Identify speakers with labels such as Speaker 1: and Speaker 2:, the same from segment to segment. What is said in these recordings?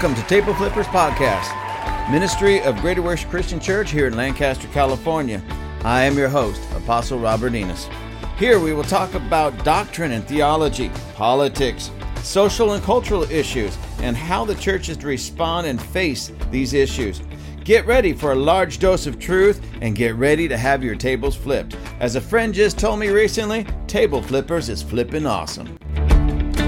Speaker 1: Welcome to Table Flippers Podcast, ministry of Greater Works Christian Church here in Lancaster, California. I am your host, Apostle Robert Enos. Here we will talk about doctrine and theology, politics, social and cultural issues, and how the church is to respond and face these issues. Get ready for a large dose of truth and get ready to have your tables flipped. As a friend just told me recently, Table Flippers is flipping awesome.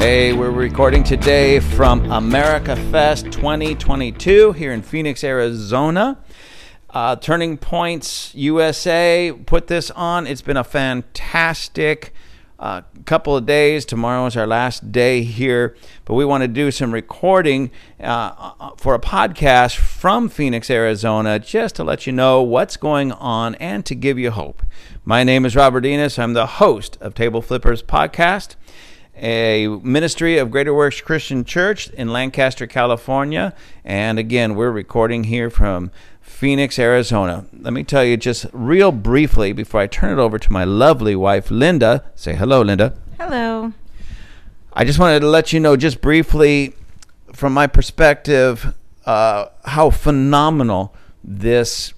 Speaker 1: Hey, we're recording today from America Fest 2022 here in Phoenix, Arizona. Uh, Turning Points USA put this on. It's been a fantastic uh, couple of days. Tomorrow is our last day here, but we want to do some recording uh, uh, for a podcast from Phoenix, Arizona, just to let you know what's going on and to give you hope. My name is Robert Enos. I'm the host of Table Flippers Podcast a ministry of Greater Works Christian Church in Lancaster, California. And again, we're recording here from Phoenix, Arizona. Let me tell you just real briefly before I turn it over to my lovely wife, Linda. Say hello, Linda.
Speaker 2: Hello.
Speaker 1: I just wanted to let you know, just briefly, from my perspective, uh, how phenomenal this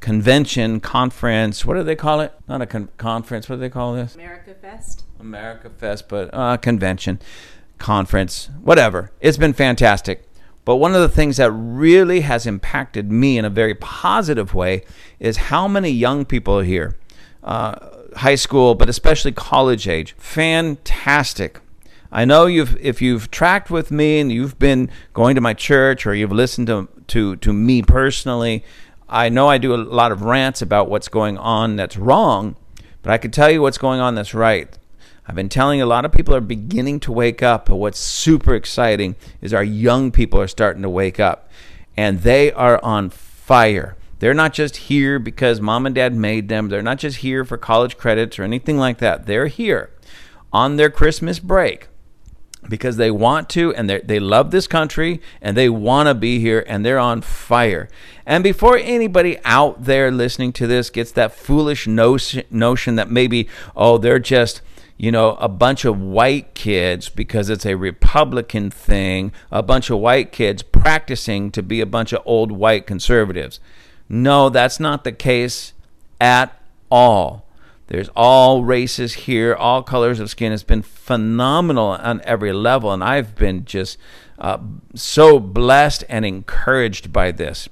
Speaker 1: convention, conference, what do they call it? Not a con- conference, what do they call this?
Speaker 2: America Fest.
Speaker 1: America Fest, but uh, convention, conference, whatever. It's been fantastic. But one of the things that really has impacted me in a very positive way is how many young people are here, uh, high school, but especially college age. Fantastic. I know you've if you've tracked with me and you've been going to my church or you've listened to to to me personally, I know I do a lot of rants about what's going on that's wrong, but I can tell you what's going on that's right. I've been telling a lot of people are beginning to wake up, but what's super exciting is our young people are starting to wake up and they are on fire. They're not just here because mom and dad made them. They're not just here for college credits or anything like that. They're here on their Christmas break because they want to and they love this country and they want to be here and they're on fire. And before anybody out there listening to this gets that foolish notion, notion that maybe, oh, they're just you know, a bunch of white kids because it's a Republican thing, a bunch of white kids practicing to be a bunch of old white conservatives. No, that's not the case at all. There's all races here, all colors of skin. It's been phenomenal on every level, and I've been just uh, so blessed and encouraged by this.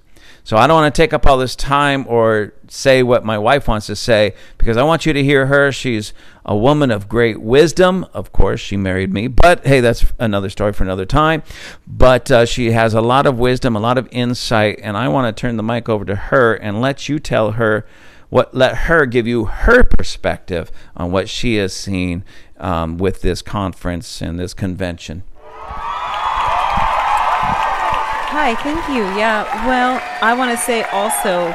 Speaker 1: So I don't want to take up all this time or say what my wife wants to say because I want you to hear her. She's a woman of great wisdom. Of course, she married me, but hey, that's another story for another time. But uh, she has a lot of wisdom, a lot of insight, and I want to turn the mic over to her and let you tell her what let her give you her perspective on what she has seen um, with this conference and this convention.
Speaker 2: Hi, thank you. Yeah, well, I want to say also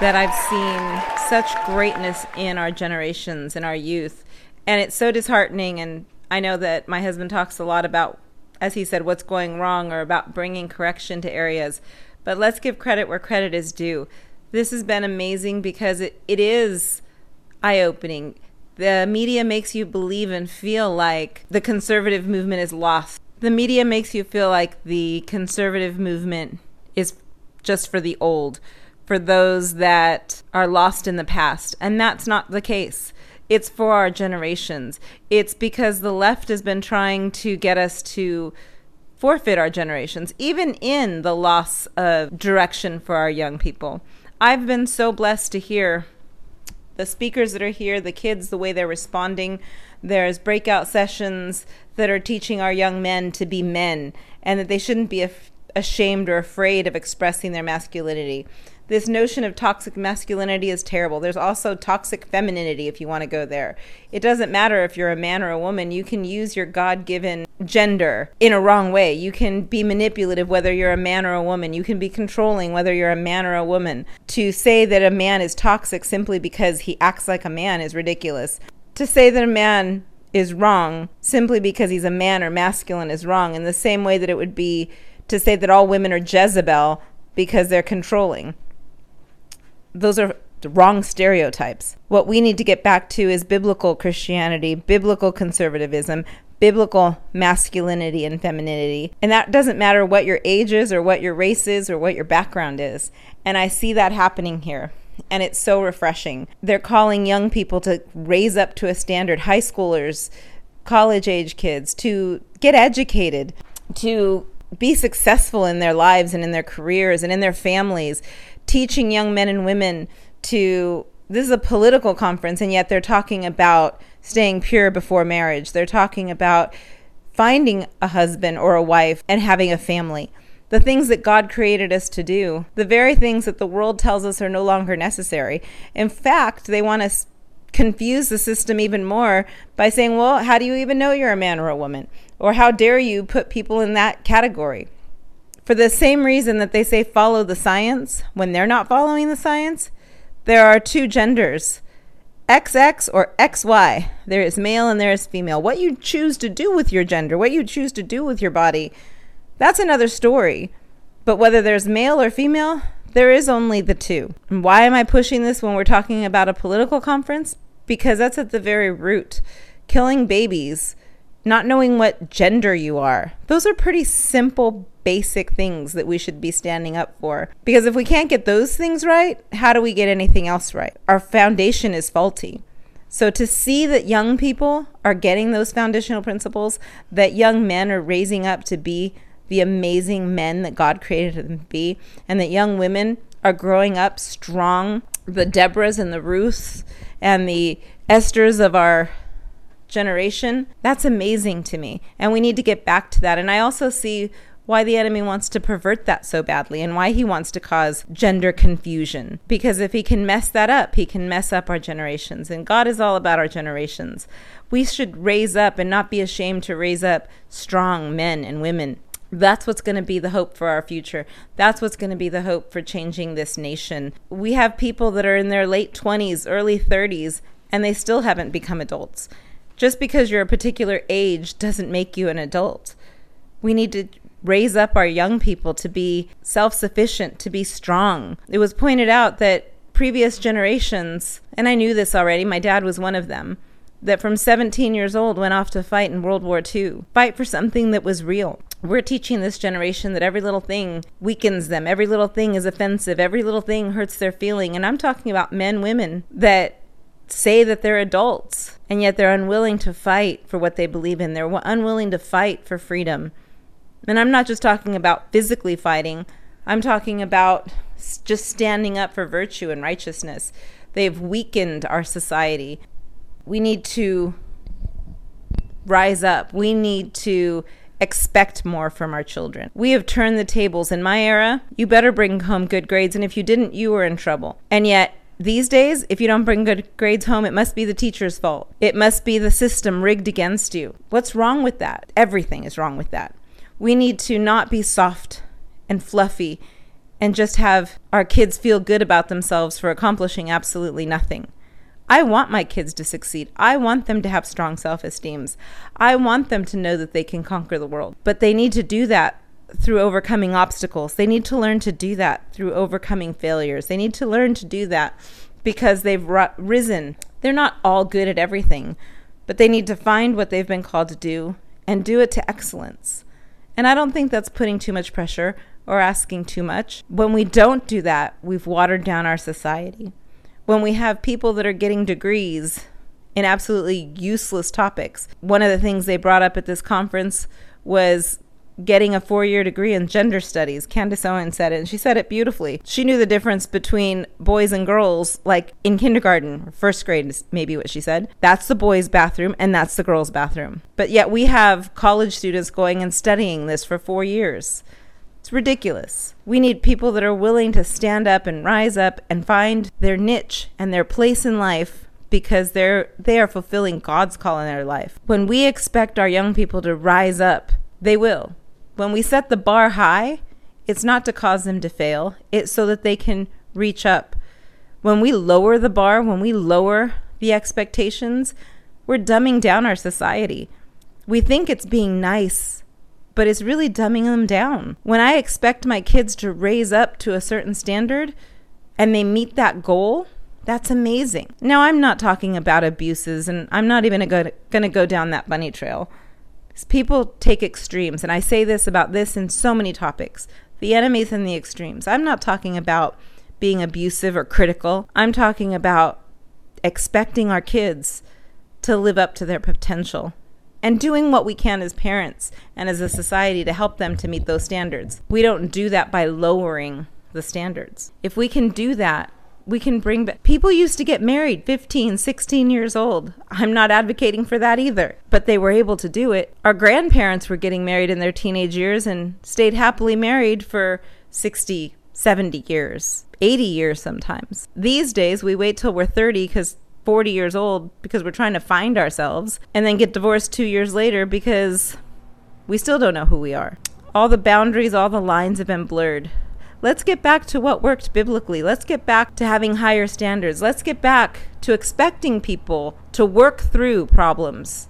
Speaker 2: that I've seen such greatness in our generations, in our youth, and it's so disheartening. And I know that my husband talks a lot about, as he said, what's going wrong or about bringing correction to areas. But let's give credit where credit is due. This has been amazing because it, it is eye opening. The media makes you believe and feel like the conservative movement is lost the media makes you feel like the conservative movement is just for the old, for those that are lost in the past. And that's not the case. It's for our generations. It's because the left has been trying to get us to forfeit our generations, even in the loss of direction for our young people. I've been so blessed to hear the speakers that are here, the kids, the way they're responding. There's breakout sessions that are teaching our young men to be men and that they shouldn't be af- ashamed or afraid of expressing their masculinity. This notion of toxic masculinity is terrible. There's also toxic femininity if you want to go there. It doesn't matter if you're a man or a woman, you can use your God given gender in a wrong way. You can be manipulative whether you're a man or a woman. You can be controlling whether you're a man or a woman. To say that a man is toxic simply because he acts like a man is ridiculous. To say that a man is wrong simply because he's a man or masculine is wrong in the same way that it would be to say that all women are Jezebel because they're controlling. Those are the wrong stereotypes. What we need to get back to is biblical Christianity, biblical conservatism, biblical masculinity and femininity. And that doesn't matter what your age is or what your race is or what your background is. And I see that happening here. And it's so refreshing. They're calling young people to raise up to a standard, high schoolers, college age kids, to get educated, to be successful in their lives and in their careers and in their families, teaching young men and women to. This is a political conference, and yet they're talking about staying pure before marriage. They're talking about finding a husband or a wife and having a family. The things that God created us to do, the very things that the world tells us are no longer necessary. In fact, they want to confuse the system even more by saying, well, how do you even know you're a man or a woman? Or how dare you put people in that category? For the same reason that they say follow the science when they're not following the science, there are two genders XX or XY. There is male and there is female. What you choose to do with your gender, what you choose to do with your body, that's another story. But whether there's male or female, there is only the two. And why am I pushing this when we're talking about a political conference? Because that's at the very root. Killing babies, not knowing what gender you are, those are pretty simple basic things that we should be standing up for. Because if we can't get those things right, how do we get anything else right? Our foundation is faulty. So to see that young people are getting those foundational principles, that young men are raising up to be the amazing men that God created them to be, and that young women are growing up strong, the Deborahs and the Ruths and the Esthers of our generation, that's amazing to me. And we need to get back to that. And I also see why the enemy wants to pervert that so badly and why he wants to cause gender confusion. Because if he can mess that up, he can mess up our generations. And God is all about our generations. We should raise up and not be ashamed to raise up strong men and women. That's what's going to be the hope for our future. That's what's going to be the hope for changing this nation. We have people that are in their late 20s, early 30s, and they still haven't become adults. Just because you're a particular age doesn't make you an adult. We need to raise up our young people to be self sufficient, to be strong. It was pointed out that previous generations, and I knew this already, my dad was one of them, that from 17 years old went off to fight in World War II, fight for something that was real. We're teaching this generation that every little thing weakens them, every little thing is offensive, every little thing hurts their feeling. And I'm talking about men, women that say that they're adults and yet they're unwilling to fight for what they believe in. They're unwilling to fight for freedom. And I'm not just talking about physically fighting, I'm talking about just standing up for virtue and righteousness. They've weakened our society. We need to rise up. We need to expect more from our children. We have turned the tables. In my era, you better bring home good grades, and if you didn't, you were in trouble. And yet, these days, if you don't bring good grades home, it must be the teacher's fault. It must be the system rigged against you. What's wrong with that? Everything is wrong with that. We need to not be soft and fluffy and just have our kids feel good about themselves for accomplishing absolutely nothing. I want my kids to succeed. I want them to have strong self esteems. I want them to know that they can conquer the world. But they need to do that through overcoming obstacles. They need to learn to do that through overcoming failures. They need to learn to do that because they've risen. They're not all good at everything, but they need to find what they've been called to do and do it to excellence. And I don't think that's putting too much pressure or asking too much. When we don't do that, we've watered down our society. When we have people that are getting degrees in absolutely useless topics. One of the things they brought up at this conference was getting a four year degree in gender studies. Candace Owen said it, and she said it beautifully. She knew the difference between boys and girls, like in kindergarten, first grade is maybe what she said. That's the boys' bathroom, and that's the girls' bathroom. But yet we have college students going and studying this for four years. It's ridiculous. We need people that are willing to stand up and rise up and find their niche and their place in life because they're they are fulfilling God's call in their life. When we expect our young people to rise up, they will when we set the bar high, it's not to cause them to fail, it's so that they can reach up. When we lower the bar, when we lower the expectations, we're dumbing down our society. We think it's being nice, but it's really dumbing them down. When I expect my kids to raise up to a certain standard and they meet that goal, that's amazing. Now, I'm not talking about abuses, and I'm not even going to go down that bunny trail. People take extremes, and I say this about this in so many topics. The enemy's in the extremes. I'm not talking about being abusive or critical. I'm talking about expecting our kids to live up to their potential and doing what we can as parents and as a society to help them to meet those standards. We don't do that by lowering the standards. If we can do that, we can bring back people used to get married 15 16 years old i'm not advocating for that either but they were able to do it our grandparents were getting married in their teenage years and stayed happily married for 60 70 years 80 years sometimes these days we wait till we're 30 because 40 years old because we're trying to find ourselves and then get divorced two years later because we still don't know who we are. All the boundaries, all the lines have been blurred. Let's get back to what worked biblically. Let's get back to having higher standards. Let's get back to expecting people to work through problems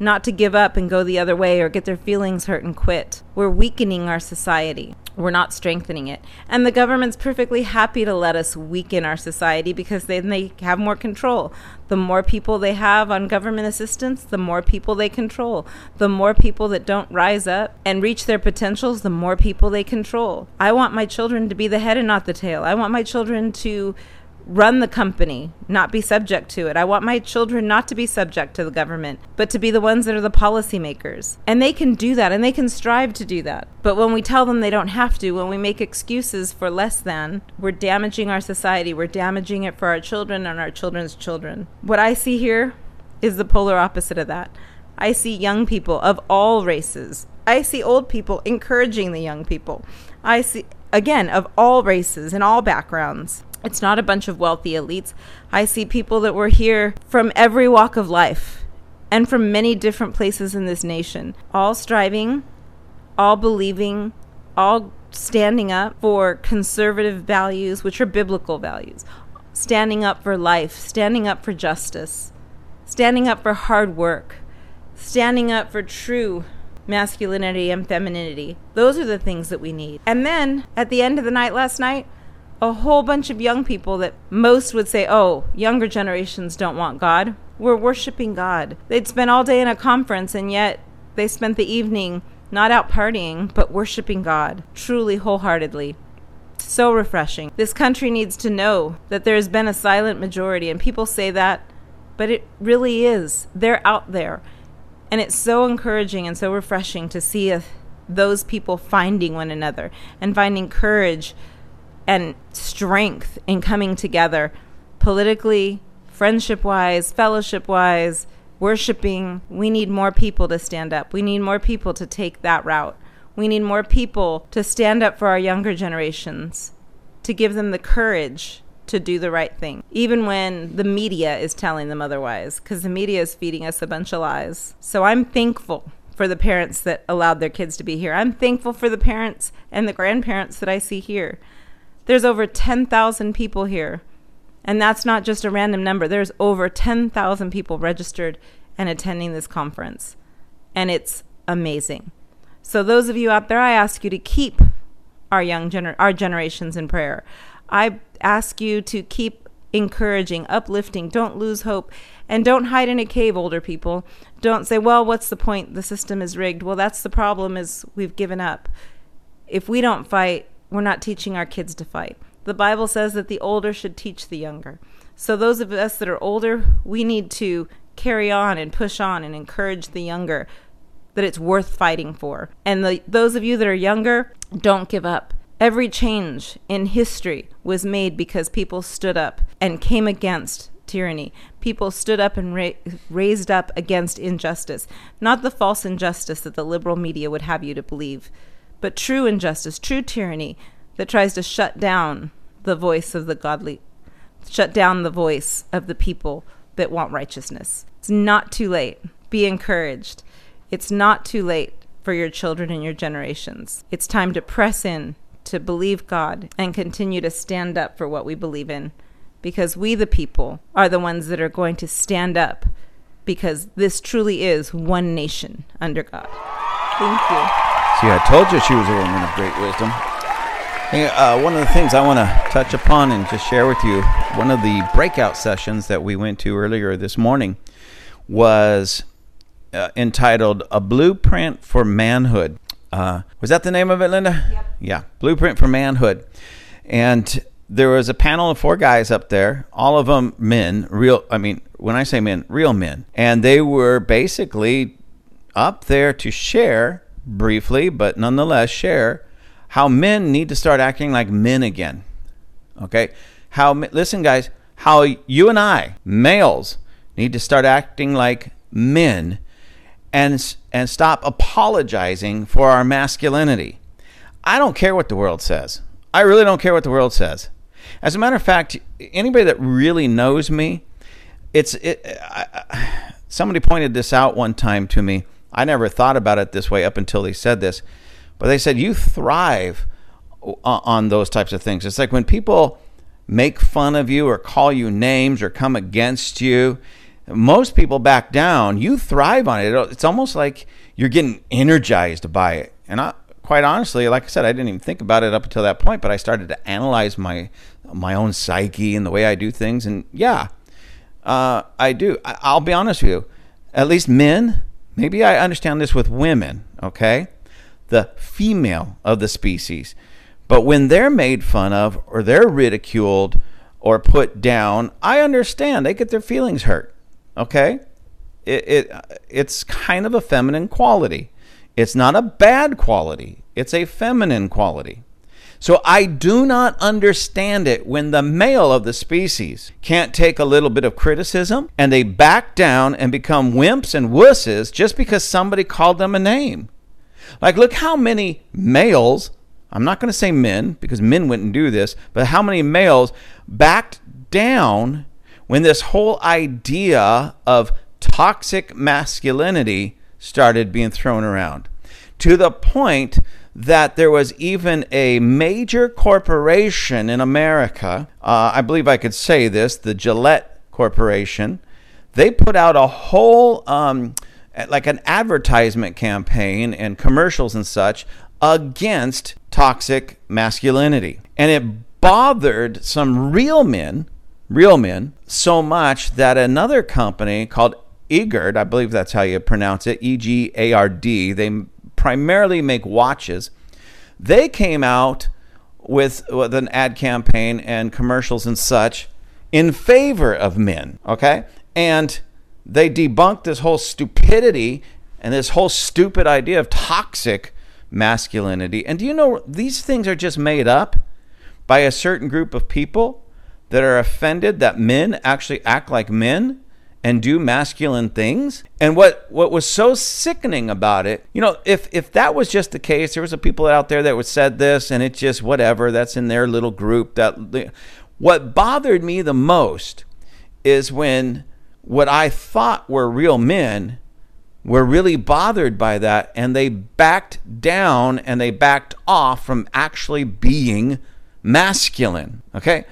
Speaker 2: not to give up and go the other way or get their feelings hurt and quit. We're weakening our society. We're not strengthening it. And the government's perfectly happy to let us weaken our society because then they have more control. The more people they have on government assistance, the more people they control. The more people that don't rise up and reach their potentials, the more people they control. I want my children to be the head and not the tail. I want my children to run the company, not be subject to it. I want my children not to be subject to the government, but to be the ones that are the policymakers. And they can do that and they can strive to do that. But when we tell them they don't have to, when we make excuses for less than, we're damaging our society. We're damaging it for our children and our children's children. What I see here is the polar opposite of that. I see young people of all races. I see old people encouraging the young people. I see, again, of all races and all backgrounds. It's not a bunch of wealthy elites. I see people that were here from every walk of life and from many different places in this nation, all striving, all believing, all standing up for conservative values, which are biblical values, standing up for life, standing up for justice, standing up for hard work, standing up for true masculinity and femininity. Those are the things that we need. And then at the end of the night last night, a whole bunch of young people that most would say, oh, younger generations don't want God, were worshiping God. They'd spend all day in a conference, and yet they spent the evening not out partying, but worshiping God, truly wholeheartedly. So refreshing. This country needs to know that there's been a silent majority, and people say that, but it really is. They're out there. And it's so encouraging and so refreshing to see those people finding one another and finding courage and strength in coming together politically, friendship wise, fellowship wise, worshiping. We need more people to stand up. We need more people to take that route. We need more people to stand up for our younger generations, to give them the courage to do the right thing, even when the media is telling them otherwise, because the media is feeding us a bunch of lies. So I'm thankful for the parents that allowed their kids to be here. I'm thankful for the parents and the grandparents that I see here. There's over 10,000 people here. And that's not just a random number. There's over 10,000 people registered and attending this conference. And it's amazing. So those of you out there, I ask you to keep our young gener- our generations in prayer. I ask you to keep encouraging, uplifting, don't lose hope, and don't hide in a cave, older people. Don't say, "Well, what's the point? The system is rigged." Well, that's the problem is we've given up. If we don't fight, we're not teaching our kids to fight. The Bible says that the older should teach the younger. So, those of us that are older, we need to carry on and push on and encourage the younger that it's worth fighting for. And the, those of you that are younger, don't give up. Every change in history was made because people stood up and came against tyranny. People stood up and ra- raised up against injustice, not the false injustice that the liberal media would have you to believe but true injustice, true tyranny that tries to shut down the voice of the godly, shut down the voice of the people that want righteousness. It's not too late. Be encouraged. It's not too late for your children and your generations. It's time to press in to believe God and continue to stand up for what we believe in because we, the people, are the ones that are going to stand up because this truly is one nation under God. Thank you.
Speaker 1: See, I told you she was a woman of great wisdom. Hey, uh, one of the things I want to touch upon and just share with you, one of the breakout sessions that we went to earlier this morning was uh, entitled "A Blueprint for Manhood." Uh, was that the name of it, Linda? Yep. Yeah, Blueprint for Manhood, and there was a panel of four guys up there, all of them men, real. I mean, when I say men, real men, and they were basically up there to share briefly, but nonetheless share how men need to start acting like men again. Okay, how listen, guys, how you and I, males, need to start acting like men and and stop apologizing for our masculinity. I don't care what the world says. I really don't care what the world says. As a matter of fact, anybody that really knows me, it's it, I, somebody pointed this out one time to me. I never thought about it this way up until they said this, but they said you thrive on those types of things. It's like when people make fun of you or call you names or come against you, most people back down. You thrive on it. It's almost like you're getting energized by it. And I, quite honestly, like I said, I didn't even think about it up until that point, but I started to analyze my my own psyche and the way I do things. And yeah, uh, I do. I, I'll be honest with you. At least men, maybe I understand this with women. Okay, the female of the species. But when they're made fun of or they're ridiculed or put down, I understand. They get their feelings hurt. Okay? It, it it's kind of a feminine quality. It's not a bad quality. It's a feminine quality. So I do not understand it when the male of the species can't take a little bit of criticism and they back down and become wimps and wusses just because somebody called them a name. Like, look how many males, I'm not going to say men because men wouldn't do this, but how many males backed down when this whole idea of toxic masculinity started being thrown around to the point that there was even a major corporation in America. Uh, I believe I could say this the Gillette Corporation. They put out a whole, um, like an advertisement campaign and commercials and such against toxic masculinity. And it bothered some real men real men so much that another company called Egard, I believe that's how you pronounce it, E G A R D, they primarily make watches. They came out with, with an ad campaign and commercials and such in favor of men, okay? And they debunked this whole stupidity and this whole stupid idea of toxic masculinity. And do you know these things are just made up by a certain group of people that are offended that men actually act like men and do masculine things. And what, what was so sickening about it, you know, if, if that was just the case, there was a people out there that would said this and it's just whatever, that's in their little group. That what bothered me the most is when what I thought were real men were really bothered by that and they backed down and they backed off from actually being masculine. Okay?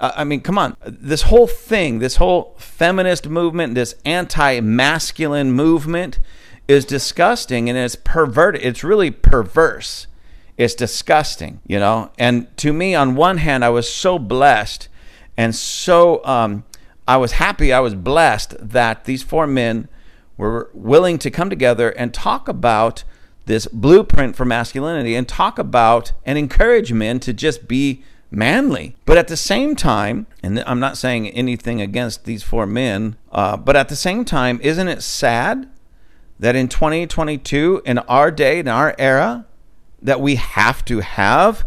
Speaker 1: I mean, come on. This whole thing, this whole feminist movement, this anti masculine movement is disgusting and it's perverted. It's really perverse. It's disgusting, you know? And to me, on one hand, I was so blessed and so um, I was happy, I was blessed that these four men were willing to come together and talk about this blueprint for masculinity and talk about and encourage men to just be manly. But at the same time, and I'm not saying anything against these four men, uh, but at the same time, isn't it sad that in 2022, in our day, in our era, that we have to have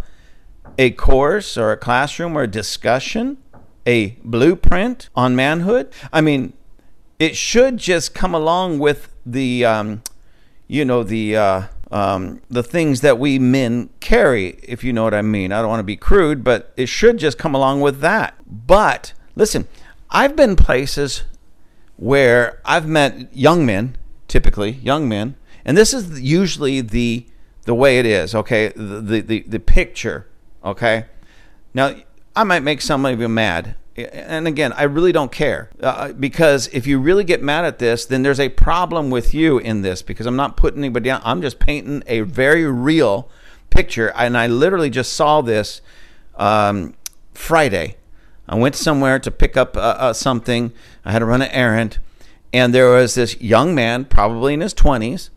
Speaker 1: a course or a classroom or a discussion, a blueprint on manhood? I mean, it should just come along with the, um, you know, the. Uh, um, the things that we men carry, if you know what I mean. I don't want to be crude, but it should just come along with that. But listen, I've been places where I've met young men, typically young men, and this is usually the the way it is. Okay, the the the, the picture. Okay, now I might make some of you mad and again, I really don't care uh, because if you really get mad at this, then there's a problem with you in this because I'm not putting anybody down. I'm just painting a very real picture. And I literally just saw this um, Friday. I went somewhere to pick up uh, uh, something. I had to run an errand. And there was this young man, probably in his 20s,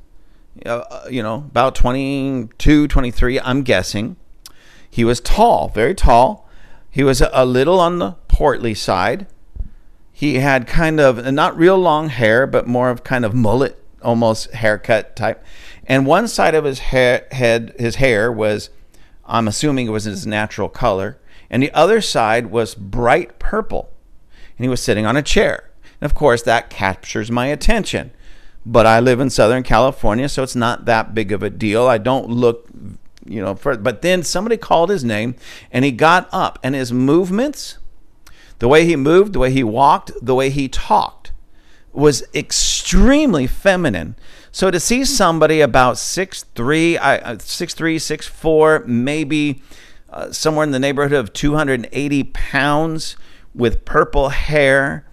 Speaker 1: uh, you know, about 22, 23, I'm guessing. He was tall, very tall. He was a little on the portly side. He had kind of not real long hair, but more of kind of mullet, almost haircut type. And one side of his head, his hair was, I'm assuming it was his natural color, and the other side was bright purple. And he was sitting on a chair. And of course, that captures my attention but I live in Southern California, so it's not that big of a deal. I don't look, you know, for, but then somebody called his name and he got up and his movements, the way he moved, the way he walked, the way he talked was extremely feminine. So to see somebody about 6'3, 6'3, 6'4, maybe uh, somewhere in the neighborhood of 280 pounds with purple hair,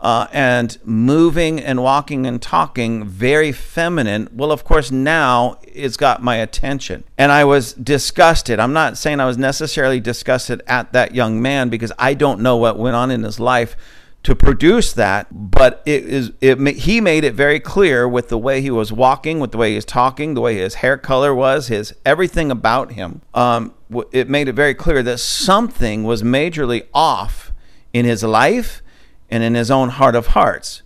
Speaker 1: uh, and moving and walking and talking very feminine. Well, of course, now it's got my attention. And I was disgusted. I'm not saying I was necessarily disgusted at that young man because I don't know what went on in his life to produce that, but it is it he made it very clear with the way he was walking, with the way he was talking, the way his hair color was, his everything about him. Um, it made it very clear that something was majorly off in his life and in his own heart of hearts.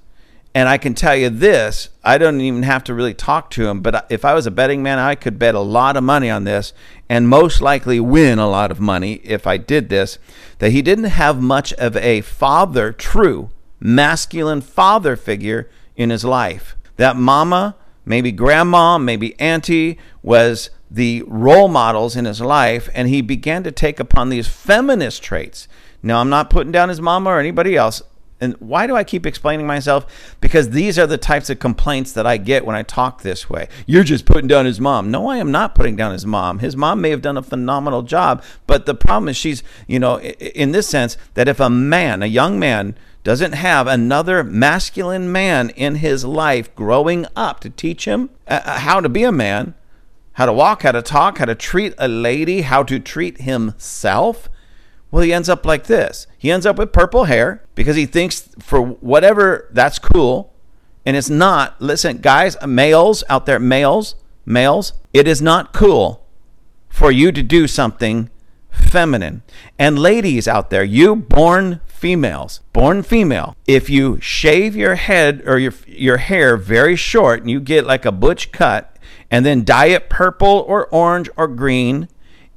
Speaker 1: And I can tell you this I don't even have to really talk to him, but if I was a betting man, I could bet a lot of money on this and most likely win a lot of money if I did this. That he didn't have much of a father, true masculine father figure in his life. That mama, maybe grandma, maybe auntie was the role models in his life, and he began to take upon these feminist traits. Now, I'm not putting down his mama or anybody else. And why do I keep explaining myself? Because these are the types of complaints that I get when I talk this way. You're just putting down his mom. No, I am not putting down his mom. His mom may have done a phenomenal job, but the problem is she's, you know, in this sense that if a man, a young man, doesn't have another masculine man in his life growing up to teach him uh, uh, how to be a man, how to walk, how to talk, how to treat a lady, how to treat himself, well, he ends up like this. He ends up with purple hair because he thinks for whatever that's cool. And it's not. Listen, guys, uh, males out there, males, males, it is not cool for you to do something feminine. And ladies out there, you born females, born female, if you shave your head or your your hair very short and you get like a butch cut and then dye it purple or orange or green,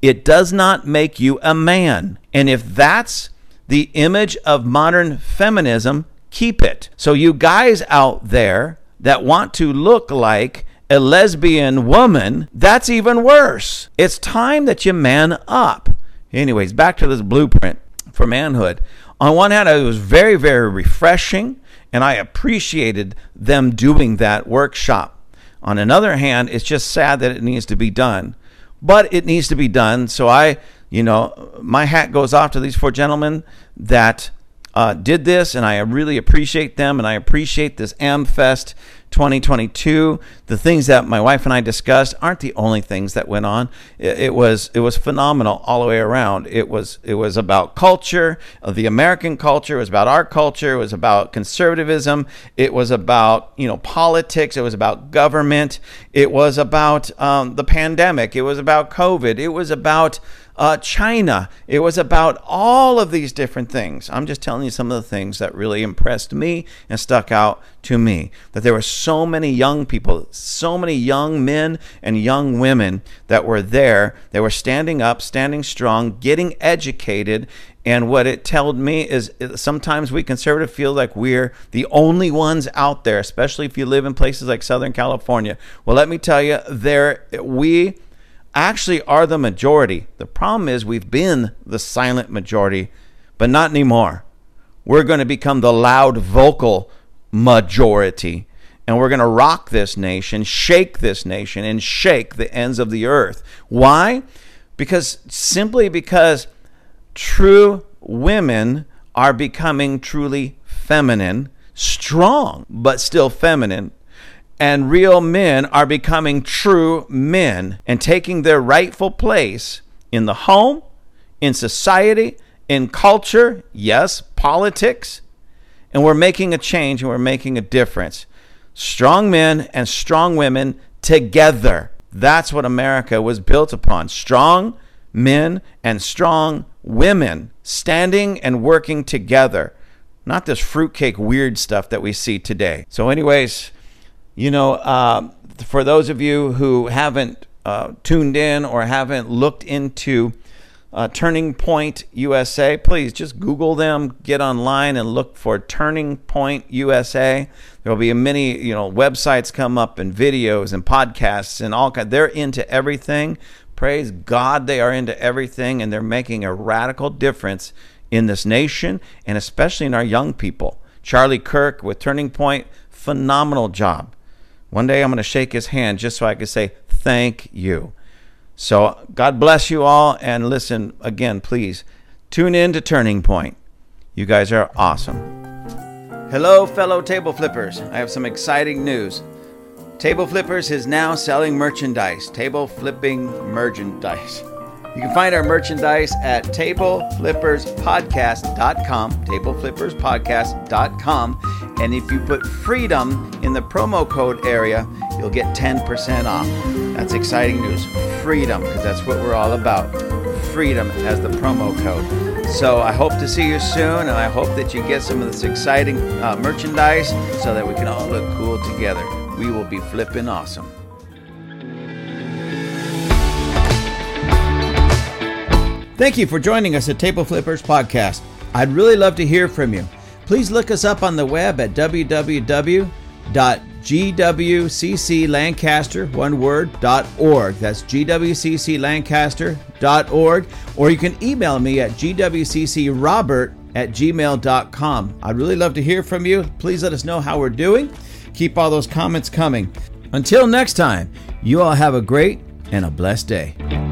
Speaker 1: it does not make you a man. And if that's the image of modern feminism, keep it. So, you guys out there that want to look like a lesbian woman, that's even worse. It's time that you man up. Anyways, back to this blueprint for manhood. On one hand, it was very, very refreshing, and I appreciated them doing that workshop. On another hand, it's just sad that it needs to be done but it needs to be done. So I, you know, my hat goes off to these four gentlemen that uh, did this, and I really appreciate them, and I appreciate this AmFest 2022. The things that my wife and I discussed aren't the only things that went on. It, it was it was phenomenal all the way around. It was it was about culture, uh, the American culture. It was about our culture. It was about conservatism. It was about you know politics. It was about government. It was about um, the pandemic. It was about COVID. It was about uh, China. It was about all of these different things. I'm just telling you some of the things that really impressed me and stuck out to me. That there were so many young people, so many young men and young women that were there. They were standing up, standing strong, getting educated. And what it told me is sometimes we conservative feel like we're the only ones out there, especially if you live in places like Southern California. Well, let me tell you, there we actually are the majority. The problem is we've been the silent majority, but not anymore. We're going to become the loud vocal majority. And we're going to rock this nation, shake this nation, and shake the ends of the earth. Why? Because simply because true women are becoming truly feminine, strong, but still feminine and real men are becoming true men and taking their rightful place in the home, in society, in culture, yes, politics, and we're making a change and we're making a difference. Strong men and strong women together. That's what America was built upon. Strong men and strong women standing and working together. Not this fruitcake weird stuff that we see today. So, anyways, you know, uh, for those of you who haven't uh, tuned in or haven't looked into uh, Turning Point USA, please just Google them, get online and look for Turning Point USA. There will be many, you know, websites come up and videos and podcasts and all kind. They're into everything. Praise God, they are into everything, and they're making a radical difference in this nation and especially in our young people. Charlie Kirk with Turning Point, phenomenal job. One day I'm going to shake his hand just so I can say thank you. So God bless you all. And listen, again, please tune in to Turning Point. You guys are awesome. Hello, fellow table flippers. I have some exciting news. Table Flippers is now selling merchandise, table flipping merchandise. You can find our merchandise at tableflipperspodcast.com, tableflipperspodcast.com, and if you put freedom in the promo code area, you'll get 10% off. That's exciting news. Freedom, because that's what we're all about. Freedom as the promo code. So I hope to see you soon, and I hope that you get some of this exciting uh, merchandise so that we can all look cool together. We will be flipping awesome. Thank you for joining us at Table Flippers Podcast. I'd really love to hear from you. Please look us up on the web at www.gwcclancaster, one word, dot .org. That's gwcclancaster.org. Or you can email me at gwccrobert at gmail.com. I'd really love to hear from you. Please let us know how we're doing. Keep all those comments coming. Until next time, you all have a great and a blessed day.